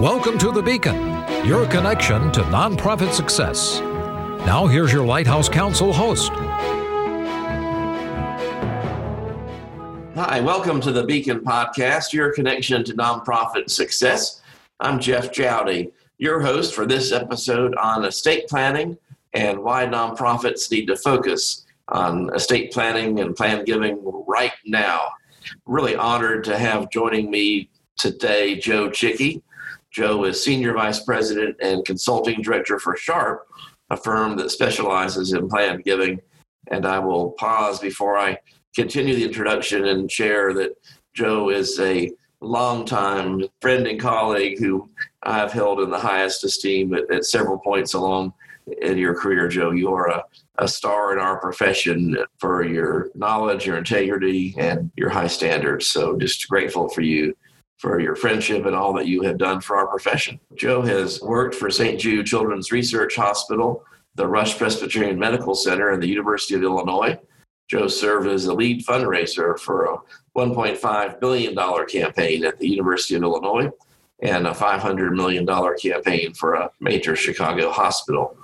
Welcome to The Beacon, your connection to nonprofit success. Now, here's your Lighthouse Counsel host. Hi, welcome to the Beacon Podcast, your connection to nonprofit success. I'm Jeff Jowdy, your host for this episode on estate planning and why nonprofits need to focus on estate planning and plan giving right now. Really honored to have joining me today Joe Chickey. Joe is Senior Vice President and Consulting Director for Sharpe, a firm that specializes in planned giving. And I will pause before I continue the introduction and share that Joe is a longtime friend and colleague who I've held in the highest esteem at, at several points along in your career, Joe. You are a, a star in our profession for your knowledge, your integrity, and your high standards. So just grateful for you for your friendship and all that you have done for our profession. Joe has worked for St. Jude Children's Research Hospital, the Rush Presbyterian Medical Center, and the University of Illinois. Joe served as the lead fundraiser for a $1.5 billion campaign at the University of Illinois and a $500 million campaign for a major Chicago hospital.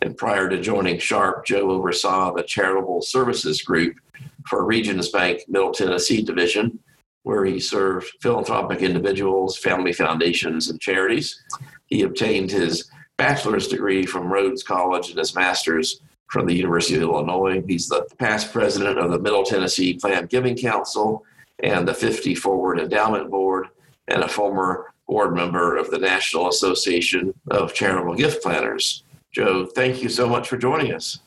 And prior to joining Sharpe, Joe oversaw the Charitable Services Group for Regions Bank Middle Tennessee Division where he served philanthropic individuals, family foundations, and charities. He obtained his bachelor's degree from Rhodes College and his master's from the University of Illinois. He's the past president of the Middle Tennessee Planned Giving Council and the 50 Forward Endowment Board, and a former board member of the National Association of Charitable Gift Planners. Joe, thank you so much for joining us.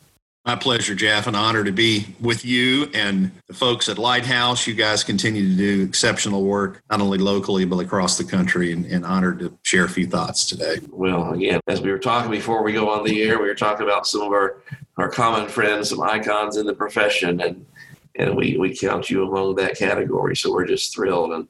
My pleasure, Jeff. An honor to be with you and the folks at Lighthouse. You guys continue to do exceptional work, not only locally, but across the country, and, and honored to share a few thoughts today. Well, again, as we were talking before we go on the air, we were talking about some of our, our common friends, some icons in the profession, and and we, we count you among that category. So we're just thrilled. And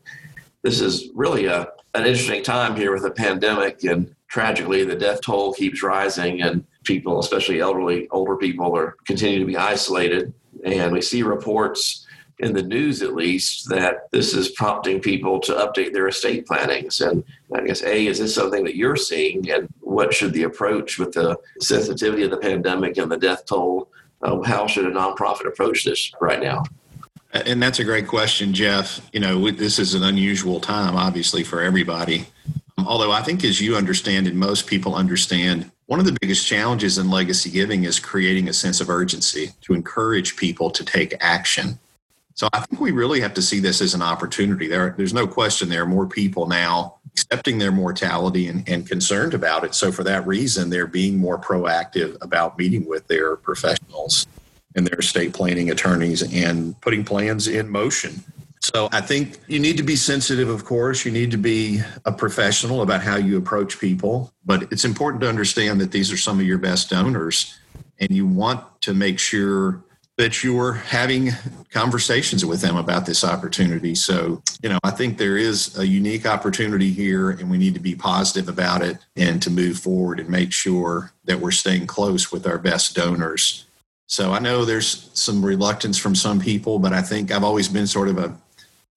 this is really a, an interesting time here with the pandemic, and tragically, the death toll keeps rising. And people, especially elderly, older people, are continue to be isolated. And we see reports in the news, at least, that this is prompting people to update their estate plannings. And I guess, A, is this something that you're seeing? And what should the approach with the sensitivity of the pandemic and the death toll? Uh, how should a nonprofit approach this right now? And that's a great question, Jeff. You know, this is an unusual time, obviously, for everybody. Although I think, as you understand, and most people understand, one of the biggest challenges in legacy giving is creating a sense of urgency to encourage people to take action. So I think we really have to see this as an opportunity. There, there's no question there are more people now accepting their mortality and, and concerned about it. So for that reason, they're being more proactive about meeting with their professionals and their estate planning attorneys and putting plans in motion. So I think you need to be sensitive, of course. You need to be a professional about how you approach people. But it's important to understand that these are some of your best donors, and you want to make sure that you're having conversations with them about this opportunity. So, you know, I think there is a unique opportunity here, and we need to be positive about it and to move forward and make sure that we're staying close with our best donors. So I know there's some reluctance from some people, but I think I've always been sort of a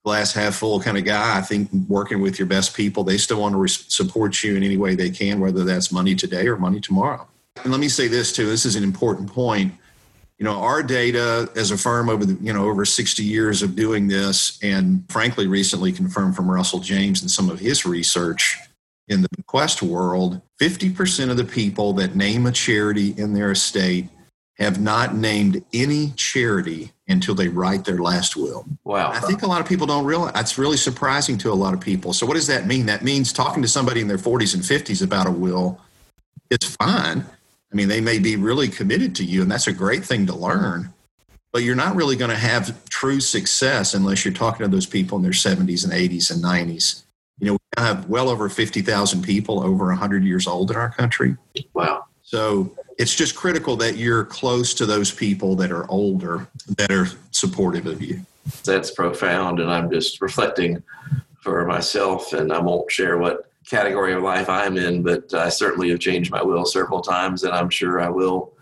glass half full kind of guy. I think working with your best people, they still want to re- support you in any way they can, whether that's money today or money tomorrow. And let me say this too. This is an important point. You know, our data as a firm over the, you know, over 60 years of doing this, and frankly, recently confirmed from Russell James and some of his research in the bequest world, 50% of the people that name a charity in their estate have not named any charity until they write their last will. Wow. I think a lot of people don't realize that's really surprising to a lot of people. So, what does that mean? That means talking to somebody in their 40s and 50s about a will is fine. I mean, they may be really committed to you, and that's a great thing to learn. But you're not really going to have true success unless you're talking to those people in their 70s and 80s and 90s. You know, we have well over 50,000 people over 100 years old in our country. Wow. So it's just critical that you're close to those people that are older that are supportive of you. That's profound. And I'm just reflecting for myself, and I won't share what category of life I'm in, but I certainly have changed my will several times, and I'm sure I will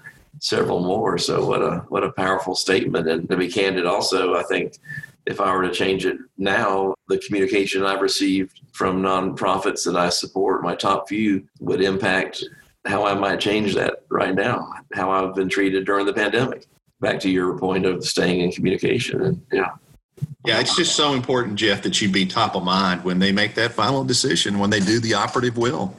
several more. So what a what a powerful statement. And to be candid, also, I think if I were to change it now, the communication I've received from nonprofits that I support, my top few, would impact how I might change that right now, how I've been treated during the pandemic. Back to your point of staying in communication. And yeah. Yeah, it's just so important, Jeff, that you be top of mind when they make that final decision, when they do the operative will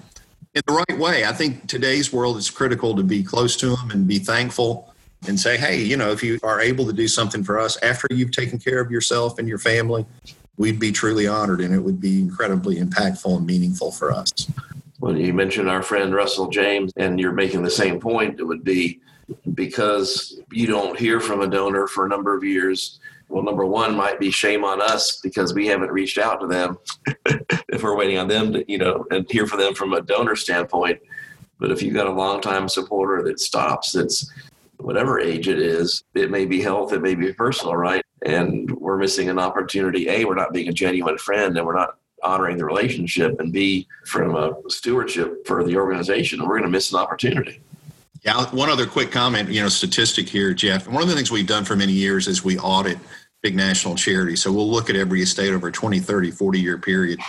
in the right way. I think today's world is critical to be close to them and be thankful and say, hey, you know, if you are able to do something for us after you've taken care of yourself and your family, we'd be truly honored and it would be incredibly impactful and meaningful for us. Well, you mentioned our friend Russell James, and you're making the same point. It would be because you don't hear from a donor for a number of years. Well, number one might be shame on us because we haven't reached out to them if we're waiting on them to, you know, and hear from them from a donor standpoint. But if you've got a longtime supporter that stops, that's whatever age it is, it may be health, it may be personal, right? And we're missing an opportunity. A, we're not being a genuine friend and we're not honoring the relationship. And B, from a stewardship for the organization, we're going to miss an opportunity. Yeah, one other quick comment, you know, statistic here, Jeff. One of the things we've done for many years is we audit big national charities. So we'll look at every estate over a 20, 30, 40 year period.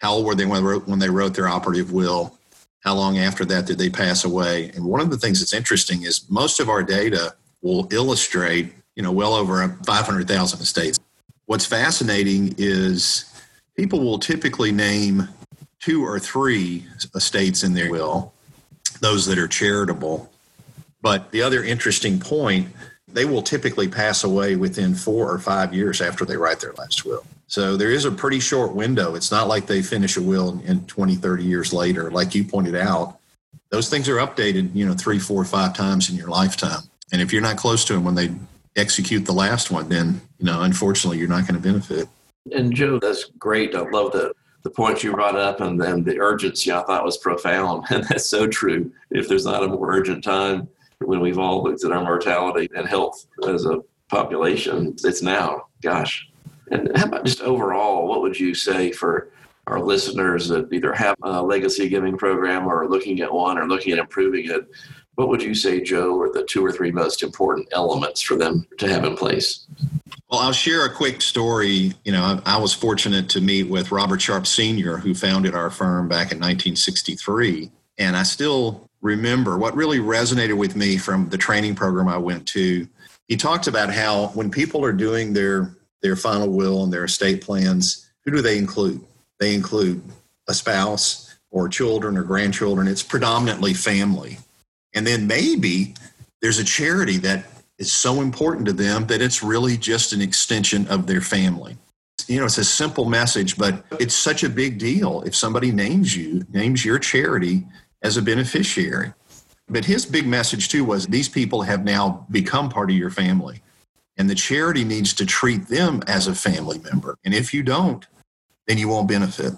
How old were they when they wrote, when they wrote their operative will? How long after that did they pass away? And one of the things that's interesting is most of our data will illustrate, you know, well over 500,000 estates. What's fascinating is people will typically name two or three estates in their will, those that are charitable. But the other interesting point, they will typically pass away within four or five years after they write their last will. So there is a pretty short window. It's not like they finish a will in 20, 30 years later. Like you pointed out, those things are updated, you know, three, four, five times in your lifetime. And if you're not close to them when they execute the last one, then, you know, unfortunately, you're not going to benefit. And Joe, that's great. I love the, the point you brought up and then the urgency I thought was profound. And that's so true. If there's not a more urgent time when we've all looked at our mortality and health as a population, it's now. Gosh. And how about just overall, what would you say for our listeners that either have a legacy giving program or are looking at one or looking at improving it? What would you say, Joe, are the two or three most important elements for them to have in place? Well, I'll share a quick story. You know, I, I was fortunate to meet with Robert Sharpe Sr., who founded our firm back in 1963. And I still remember what really resonated with me from the training program I went to. He talked about how when people are doing their their final will and their estate plans, who do they include? They include a spouse or children or grandchildren. It's predominantly family. And then maybe there's a charity that is so important to them that it's really just an extension of their family. You know, it's a simple message, but it's such a big deal if somebody names you, names your charity as a beneficiary. But his big message too was these people have now become part of your family. And the charity needs to treat them as a family member. And if you don't, then you won't benefit.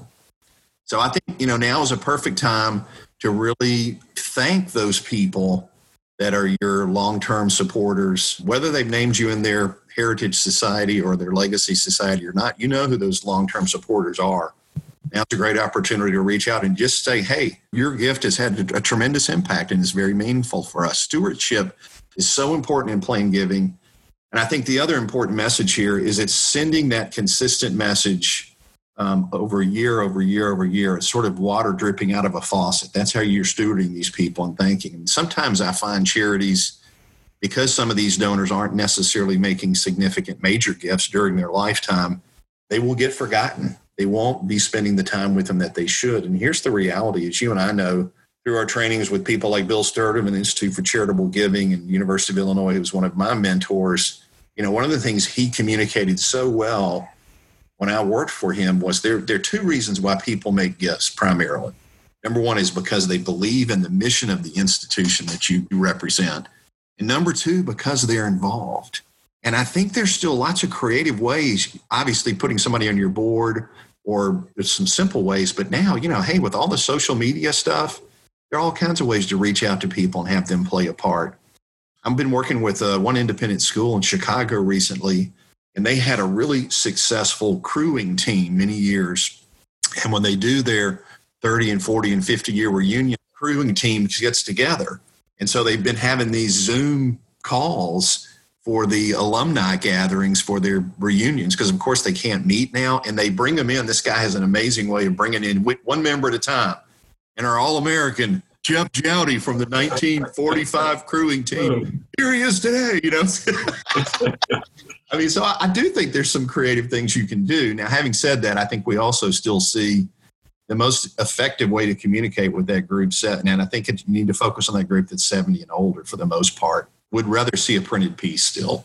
So I think, you know, now is a perfect time to really thank those people that are your long term supporters, whether they've named you in their heritage society or their legacy society or not. You know who those long term supporters are. Now it's a great opportunity to reach out and just say, hey, your gift has had a, tremendous impact and is very meaningful for us. Stewardship is so important in planned giving. And I think the other important message here is it's sending that consistent message um, over year, over year, over year. It's sort of water dripping out of a faucet. That's how you're stewarding these people and thanking them. Sometimes I find charities, because some of these donors aren't necessarily making significant major gifts during their lifetime, they will get forgotten. They won't be spending the time with them that they should. And here's the reality: as you and I know through our trainings with people like Bill Sturtevant, the Institute for Charitable Giving, and University of Illinois, who was one of my mentors. You know, one of the things he communicated so well when I worked for him was there, there are two reasons why people make gifts primarily. Number one is because they believe in the mission of the institution that you represent. And number two, because they're involved. And I think there's still lots of creative ways, obviously putting somebody on your board or there's some simple ways, but now, you know, hey, with all the social media stuff, there are all kinds of ways to reach out to people and have them play a part. I've been working with uh, one independent school in Chicago recently and they had a really successful crewing team many years. And when they do their 30 and 40 and 50 year reunion, crewing team gets together. And so they've been having these Zoom calls for the alumni gatherings for their reunions because of course they can't meet now and they bring them in this guy has an amazing way of bringing in one member at a time and our all-american jeff jowdy from the 1945 crewing team oh. here he is today you know i mean so I, I do think there's some creative things you can do now having said that i think we also still see the most effective way to communicate with that group set and i think it, you need to focus on that group that's 70 and older for the most part would rather see a printed piece still.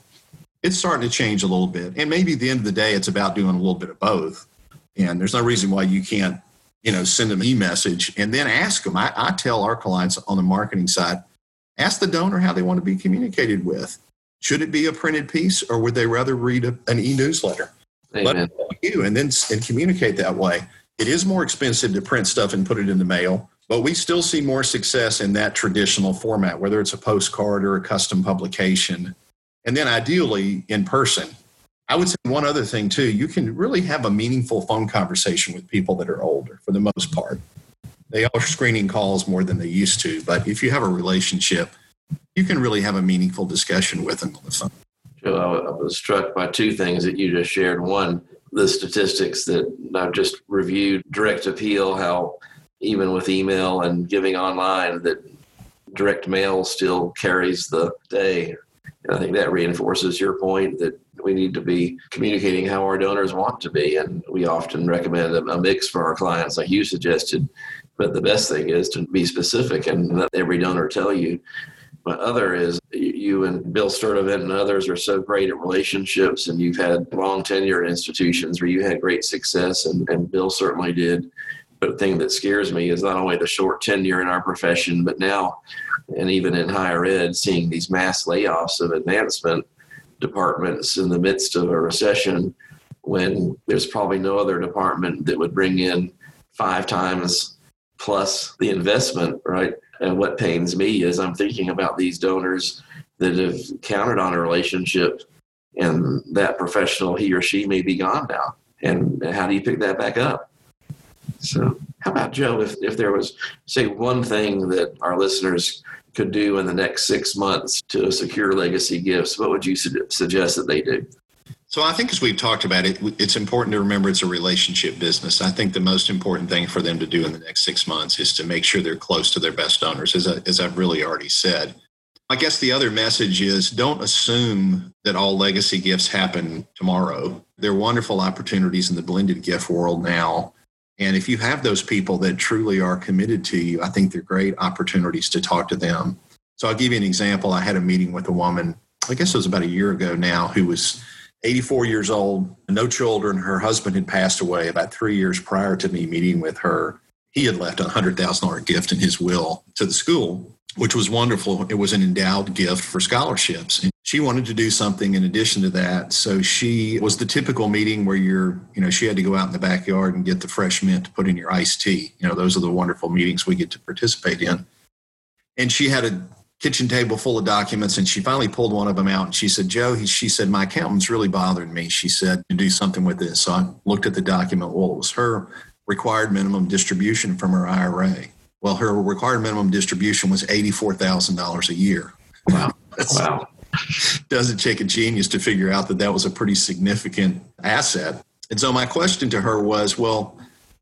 It's starting to change a little bit. And maybe at the end of the day, it's about doing a little bit of both. And there's no reason why you can't, you know, send them e-message and then ask them. I, I tell our clients on the marketing side, ask the donor how they want to be communicated with. Should it be a printed piece or would they rather read a, an e-newsletter? Let you and then and communicate that way. It is more expensive to print stuff and put it in the mail. But we still see more success in that traditional format, whether it's a postcard or a custom publication. And then ideally in person. I would say one other thing too, you can really have a meaningful phone conversation with people that are older for the most part. They are screening calls more than they used to, but if you have a relationship, you can really have a meaningful discussion with them on the phone. Joe, I was struck by two things that you just shared. One, the statistics that I've just reviewed, direct appeal, how even with email and giving online, that direct mail still carries the day. And I think that reinforces your point that we need to be communicating how our donors want to be. And we often recommend a, mix for our clients, like you suggested. But the best thing is to be specific and let every donor tell you. But other is you and Bill Sturtevant and others are so great at relationships, and you've had long tenure institutions where you had great success, and, and Bill certainly did the thing that scares me is not only the short tenure in our profession, but now, and even in higher ed, seeing these mass layoffs of advancement departments in the midst of a recession when there's probably no other department that would bring in five times plus the investment, right? And what pains me is I'm thinking about these donors that have counted on a relationship and that professional, he or she may be gone now. And how do you pick that back up? So, how about Joe? If, if there was, say, one thing that our listeners could do in the next six months to secure legacy gifts, what would you su- suggest that they do? So, I think as we've talked about it, it's important to remember it's a relationship business. I think the most important thing for them to do in the next six months is to make sure they're close to their best owners, as, I, as I've really already said. I guess the other message is don't assume that all legacy gifts happen tomorrow. There are wonderful opportunities in the blended gift world now and if you have those people that truly are committed to you, I think they're great opportunities to talk to them. So I'll give you an example. I had a meeting with a woman, I guess it was about a year ago now, who was 84 years old, no children. Her husband had passed away about three years prior to me meeting with her. He had left a $100,000 gift in his will to the school, which was wonderful. It was an endowed gift for scholarships she wanted to do something in addition to that. So she was the typical meeting where you're, you know, she had to go out in the backyard and get the fresh mint to put in your iced tea. You know, those are the wonderful meetings we get to participate in. And she had a kitchen table full of documents and she finally pulled one of them out and she said, Joe, he, she said, my accountant's really bothering me. She said, to do something with this. So I looked at the document. Well, it was her required minimum distribution from her IRA. Well, her required minimum distribution was $84,000 a year. Wow. wow doesn't take a genius to figure out that that was a pretty significant asset. And so my question to her was, well,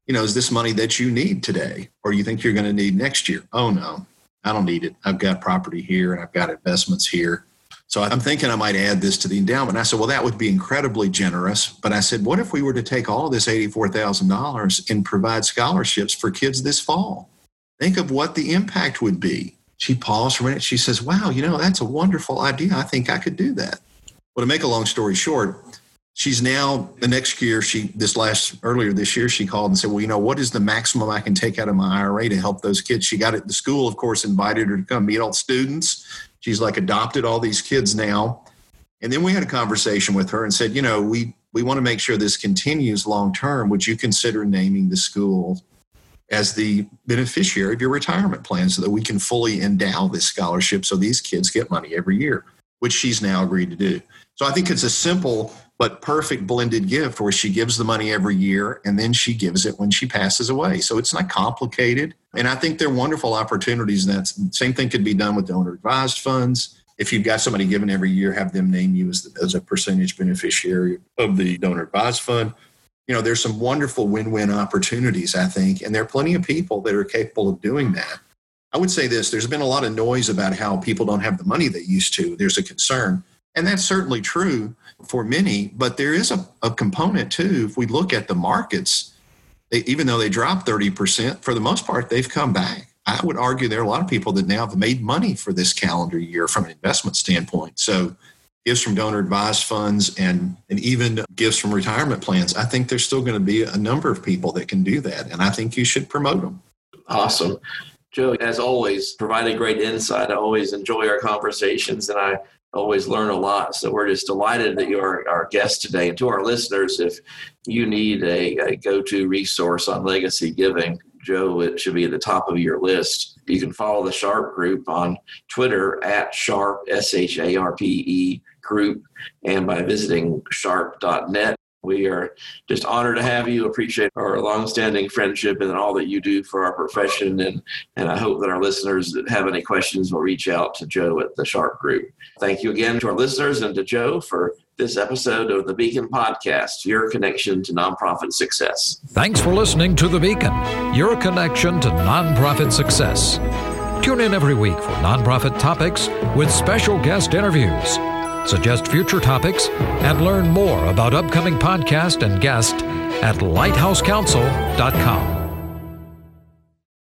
you know, is this money that you need today or do you think you're going to need next year? Oh, no, I don't need it. I've got property here and I've got investments here. So I'm thinking I might add this to the endowment. I said, well, that would be incredibly generous. But I said, what if we were to take all this $84,000 and provide scholarships for kids this fall? Think of what the impact would be she paused for a minute. She says, Wow, you know, that's a wonderful idea. I think I could do that. Well, to make a long story short, she's now the next year, she this last earlier this year, she called and said, Well, you know, what is the maximum I can take out of my IRA to help those kids? She got it. The school, of course, invited her to come meet all the students. She's like adopted all these kids now. And then we had a conversation with her and said, you know, we we want to make sure this continues long term. Would you consider naming the school as the beneficiary of your retirement plan so that we can fully endow this scholarship so these kids get money every year, which she's now agreed to do. So I think it's a simple but perfect blended gift where she gives the money every year and then she gives it when she passes away. So it's not complicated. And I think they're wonderful opportunities. And that same thing could be done with donor advised funds. if you've got somebody giving every year, have them name you as, as a percentage beneficiary of the donor advised fund. You know, there's some wonderful win win opportunities, I think, and there are plenty of people that are capable of doing that. I would say this there's been a lot of noise about how people don't have the money they used to. There's a concern. And that's certainly true for many, but there is a, a component too. If we look at the markets, they, even though they dropped 30%, for the most part, they've come back. I would argue there are a lot of people that now have made money for this calendar year from an investment standpoint. So, gifts from donor advised funds and, and even gifts from retirement plans, I think there's still going to be a number of people that can do that. And I think you should promote them. Awesome. Joe, as always, provided great insight. I always enjoy our conversations and I always learn a lot. So we're just delighted that you're our guest today. And to our listeners, if you need a, a go to resource on legacy giving, Joe, it should be at the top of your list. You can follow the Sharpe Group on Twitter at Sharpe, S H A R P E group, and by visiting sharpe.net. We are just honored to have you. Appreciate our longstanding friendship and all that you do for our profession. And, and I hope that our listeners that have any questions will reach out to Joe at the Sharpe Group. Thank you again to our listeners and to Joe for this episode of the Beacon Podcast, your connection to nonprofit success. Thanks for listening to The Beacon, your connection to nonprofit success. Tune in every week for nonprofit topics with special guest interviews. Suggest future topics and learn more about upcoming podcast and guest at lighthousecounsel.com.